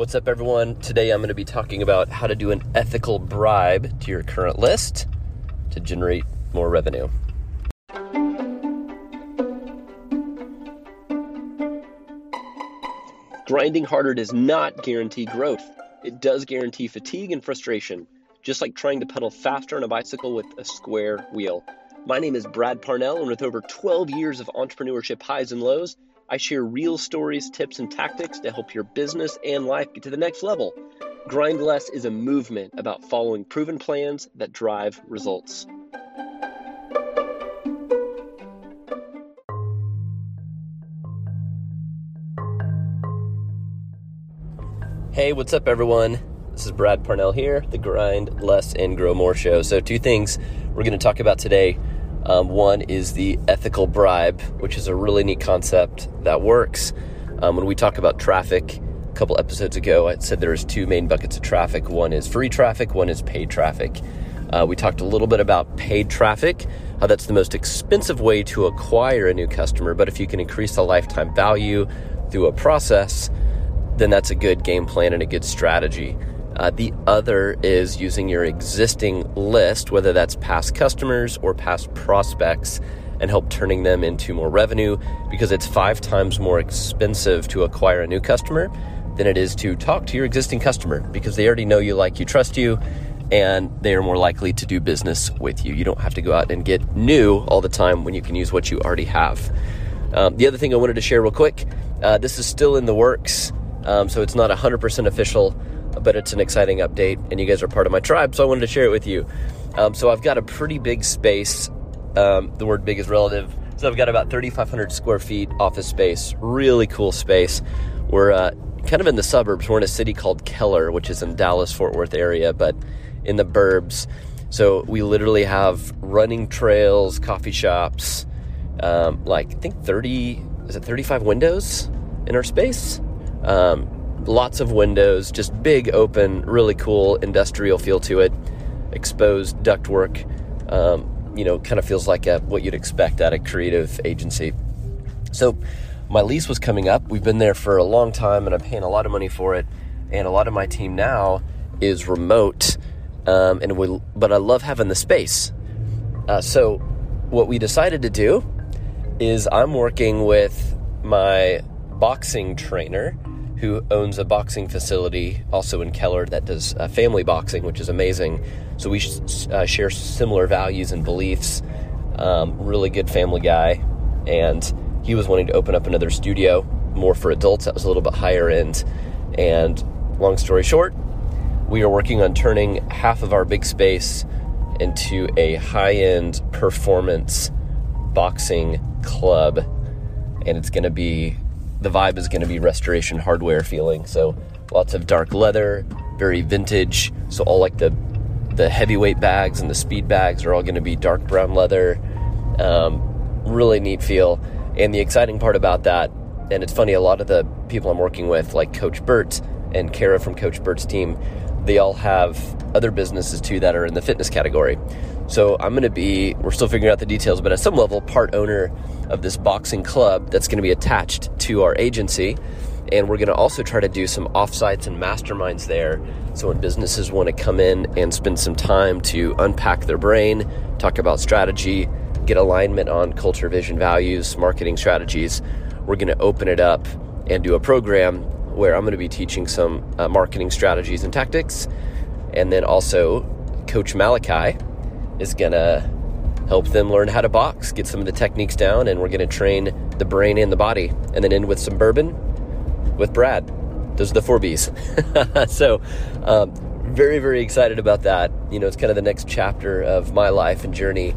What's up, everyone? Today I'm going to be talking about how to do an ethical bribe to your current list to generate more revenue. Grinding harder does not guarantee growth. It does guarantee fatigue and frustration, just like trying to pedal faster on a bicycle with a square wheel. My name is Brad Parnell, and with over 12 years of entrepreneurship highs and lows, I share real stories, tips, and tactics to help your business and life get to the next level. Grind Less is a movement about following proven plans that drive results. Hey, what's up, everyone? This is Brad Parnell here, the Grind Less and Grow More show. So, two things we're going to talk about today. Um, one is the ethical bribe, which is a really neat concept that works. Um, when we talk about traffic, a couple episodes ago, I said there's two main buckets of traffic. One is free traffic, one is paid traffic. Uh, we talked a little bit about paid traffic, how that's the most expensive way to acquire a new customer. But if you can increase the lifetime value through a process, then that's a good game plan and a good strategy. Uh, the other is using your existing list, whether that's past customers or past prospects, and help turning them into more revenue because it's five times more expensive to acquire a new customer than it is to talk to your existing customer because they already know you, like you, trust you, and they are more likely to do business with you. You don't have to go out and get new all the time when you can use what you already have. Um, the other thing I wanted to share real quick uh, this is still in the works, um, so it's not 100% official but it's an exciting update, and you guys are part of my tribe, so I wanted to share it with you. Um, so I've got a pretty big space. Um, the word big is relative. So I've got about 3,500 square feet office space. Really cool space. We're uh, kind of in the suburbs. We're in a city called Keller, which is in Dallas Fort Worth area, but in the burbs. So we literally have running trails, coffee shops, um, like I think 30 is it 35 windows in our space. Um, lots of windows, just big, open, really cool industrial feel to it. Exposed ductwork, um, you know, kind of feels like a, what you'd expect at a creative agency. So, my lease was coming up. We've been there for a long time, and I'm paying a lot of money for it. And a lot of my team now is remote, um, and we, but I love having the space. Uh, so, what we decided to do is I'm working with my boxing trainer who owns a boxing facility also in Keller that does uh, family boxing, which is amazing. So we sh- uh, share similar values and beliefs. Um, really good family guy, and he was wanting to open up another studio more for adults that was a little bit higher end. And long story short, we are working on turning half of our big space into a high end performance boxing club, and it's going to be the vibe is going to be restoration hardware feeling. So lots of dark leather, very vintage. So all like the the heavyweight bags and the speed bags are all going to be dark brown leather. Um, really neat feel. And the exciting part about that, and it's funny, a lot of the people I'm working with, like Coach Burt and Kara from Coach Burt's team, they all have other businesses too that are in the fitness category. So I'm going to be, we're still figuring out the details, but at some level, part owner of this boxing club that's going to be attached to our agency. And we're going to also try to do some offsites and masterminds there. So when businesses want to come in and spend some time to unpack their brain, talk about strategy, get alignment on culture, vision, values, marketing strategies, we're going to open it up and do a program where I'm going to be teaching some uh, marketing strategies and tactics. And then also, Coach Malachi is going to help them learn how to box, get some of the techniques down, and we're going to train the brain and the body. And then end with some bourbon with Brad. Those are the four B's. so, um, very, very excited about that. You know, it's kind of the next chapter of my life and journey.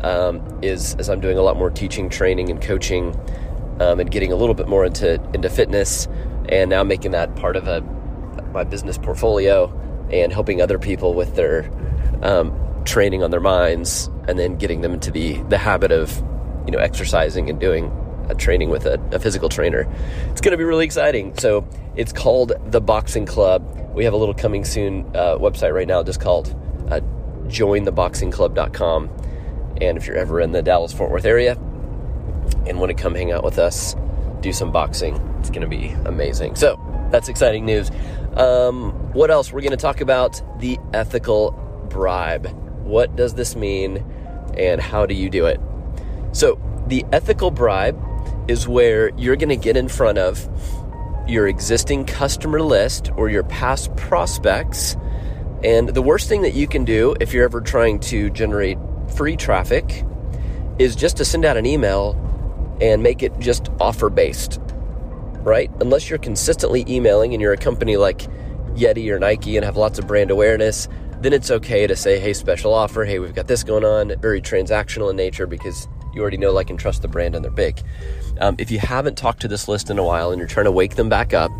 Um, is as I'm doing a lot more teaching, training, and coaching, um, and getting a little bit more into into fitness, and now making that part of a my business portfolio and helping other people with their um, training on their minds and then getting them into the the habit of you know exercising and doing a training with a, a physical trainer. It's going to be really exciting. So it's called the boxing club. We have a little coming soon uh, website right now just called uh, jointheboxingclub.com and if you're ever in the dallas fort worth area and want to come hang out with us do some boxing it's going to be amazing. So that's exciting news. Um, what else? We're going to talk about the ethical bribe. What does this mean and how do you do it? So, the ethical bribe is where you're going to get in front of your existing customer list or your past prospects. And the worst thing that you can do if you're ever trying to generate free traffic is just to send out an email and make it just offer based, right? Unless you're consistently emailing and you're a company like Yeti or Nike and have lots of brand awareness, then it's okay to say, hey, special offer, hey, we've got this going on, very transactional in nature because you already know, like, and trust the brand and they're big. Um, if you haven't talked to this list in a while and you're trying to wake them back up,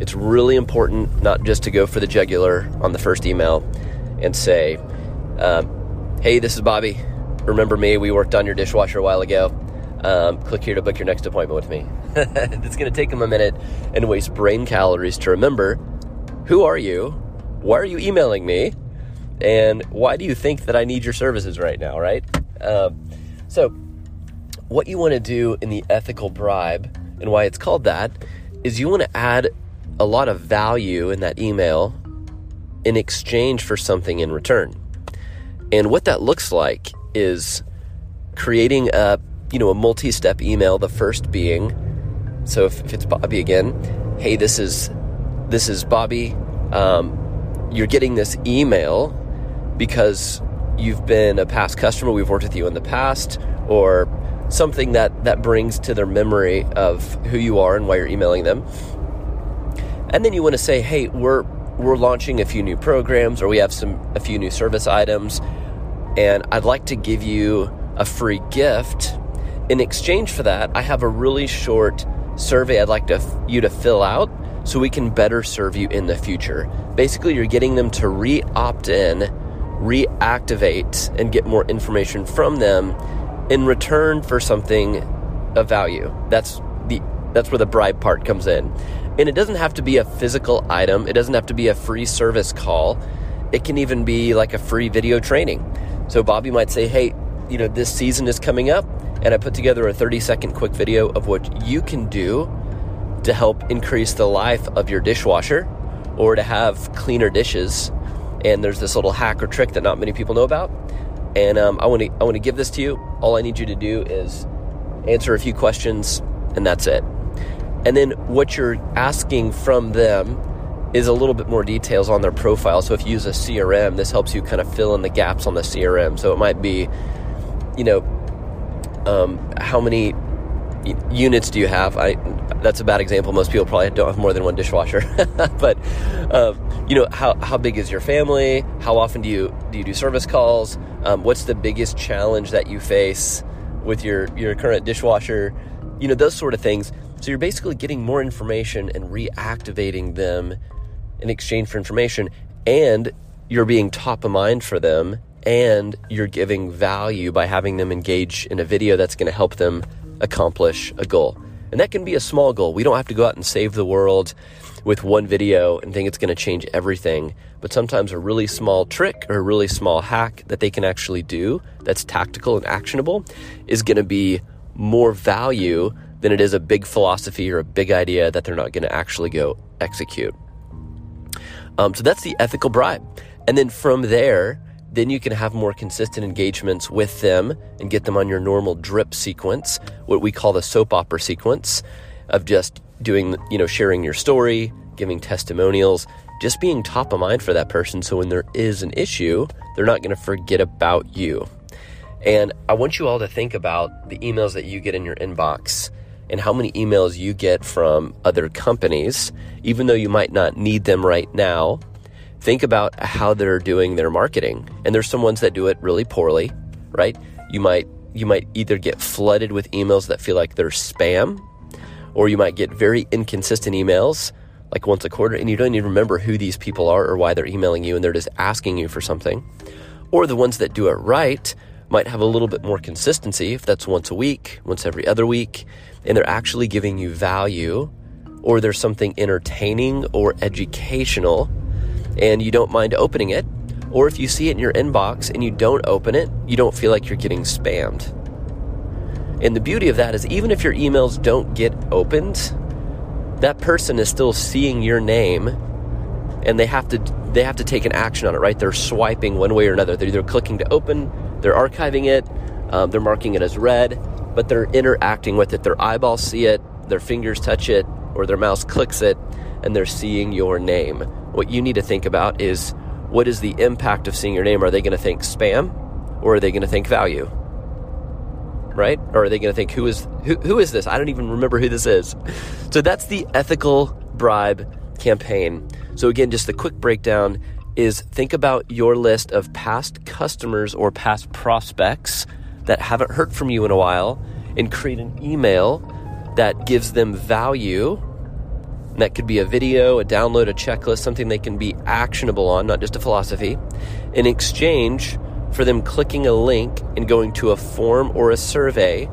it's really important not just to go for the jugular on the first email and say, um, hey, this is Bobby. Remember me? We worked on your dishwasher a while ago. Um, click here to book your next appointment with me. it's going to take them a minute and waste brain calories to remember who are you? Why are you emailing me? And why do you think that I need your services right now, right? Um, so, what you want to do in the ethical bribe and why it's called that is you want to add a lot of value in that email in exchange for something in return. And what that looks like is creating a you know a multi-step email the first being so if, if it's bobby again hey this is this is bobby um, you're getting this email because you've been a past customer we've worked with you in the past or something that that brings to their memory of who you are and why you're emailing them and then you want to say hey we're we're launching a few new programs or we have some a few new service items and I'd like to give you a free gift. In exchange for that, I have a really short survey I'd like to, you to fill out so we can better serve you in the future. Basically, you're getting them to re opt in, reactivate, and get more information from them in return for something of value. That's the that's where the bribe part comes in. And it doesn't have to be a physical item, it doesn't have to be a free service call. It can even be like a free video training. So Bobby might say, hey, you know, this season is coming up, and I put together a 30 second quick video of what you can do to help increase the life of your dishwasher or to have cleaner dishes. And there's this little hack or trick that not many people know about. And um, I want to I want to give this to you. All I need you to do is answer a few questions, and that's it. And then what you're asking from them is a little bit more details on their profile. So if you use a CRM, this helps you kind of fill in the gaps on the CRM. So it might be, you know, um, how many units do you have? I that's a bad example. Most people probably don't have more than one dishwasher. but um, you know, how how big is your family? How often do you do you do service calls? Um, what's the biggest challenge that you face with your your current dishwasher? You know, those sort of things. So you're basically getting more information and reactivating them in exchange for information and you're being top of mind for them and you're giving value by having them engage in a video that's going to help them accomplish a goal. And that can be a small goal. We don't have to go out and save the world with one video and think it's going to change everything. But sometimes a really small trick or a really small hack that they can actually do that's tactical and actionable is going to be more value than it is a big philosophy or a big idea that they're not going to actually go execute. Um, so that's the ethical bribe. And then from there, then you can have more consistent engagements with them and get them on your normal drip sequence, what we call the soap opera sequence of just doing, you know, sharing your story, giving testimonials, just being top of mind for that person. So when there is an issue, they're not going to forget about you. And I want you all to think about the emails that you get in your inbox and how many emails you get from other companies, even though you might not need them right now. Think about how they're doing their marketing. And there's some ones that do it really poorly, right? You might you might either get flooded with emails that feel like they're spam, or you might get very inconsistent emails like once a quarter and you don't even remember who these people are or why they're emailing you and they're just asking you for something. Or the ones that do it right might have a little bit more consistency if that's once a week, once every other week, and they're actually giving you value or there's something entertaining or educational and you don't mind opening it. Or if you see it in your inbox and you don't open it, you don't feel like you're getting spammed. And the beauty of that is, even if your emails don't get opened, that person is still seeing your name and they have to they have to take an action on it, right? They're swiping one way or another. They're either clicking to open, they're archiving it, um, they're marking it as read, but they're interacting with it. Their eyeballs see it, their fingers touch it, or their mouse clicks it, and they're seeing your name. What you need to think about is what is the impact of seeing your name? Are they going to think spam, or are they going to think value? Right? Or are they going to think who is who, who is this? I don't even remember who this is. So that's the ethical bribe campaign. So again, just the quick breakdown is think about your list of past customers or past prospects that haven't heard from you in a while and create an email that gives them value. And that could be a video, a download, a checklist, something they can be actionable on, not just a philosophy. In exchange for them clicking a link and going to a form or a survey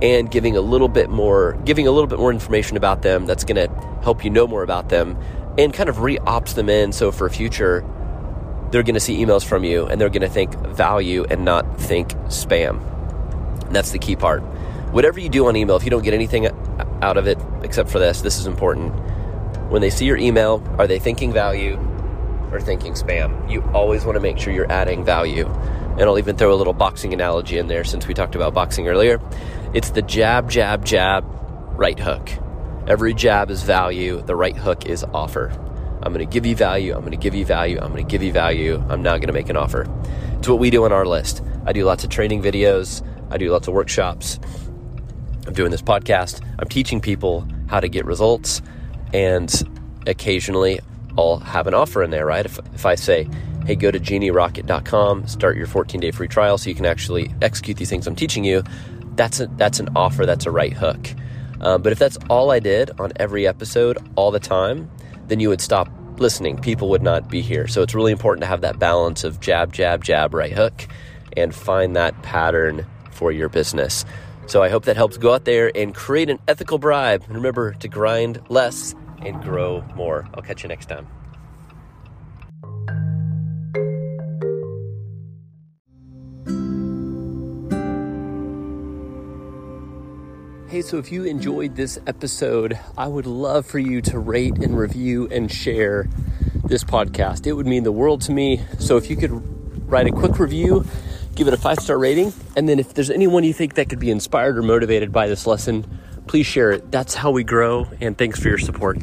and giving a little bit more giving a little bit more information about them that's going to help you know more about them and kind of re-ops them in. So for future they're going to see emails from you and they're going to think value and not think spam. And that's the key part. Whatever you do on email if you don't get anything out of it except for this this is important when they see your email are they thinking value or thinking spam? You always want to make sure you're adding value. And i'll even throw a little boxing analogy in there since we talked about boxing earlier. It's the jab jab jab right hook. Every jab is value, the right hook is offer. I'm going to give you value, I'm going to give you value, I'm going to give you value, I'm now going to make an offer. It's what we do on our list. I do lots of training videos, I do lots of workshops. I'm doing this podcast, I'm teaching people how to get results, and occasionally I'll have an offer in there, right? If, if I say, hey, go to genierocket.com, start your 14 day free trial so you can actually execute these things I'm teaching you, that's, a, that's an offer, that's a right hook. Um, but if that's all I did on every episode all the time, then you would stop listening. People would not be here. So it's really important to have that balance of jab, jab, jab, right hook, and find that pattern for your business. So I hope that helps go out there and create an ethical bribe. And remember to grind less and grow more. I'll catch you next time. Hey, so if you enjoyed this episode, I would love for you to rate and review and share this podcast. It would mean the world to me. So if you could write a quick review, give it a five star rating, and then if there's anyone you think that could be inspired or motivated by this lesson, please share it. That's how we grow, and thanks for your support.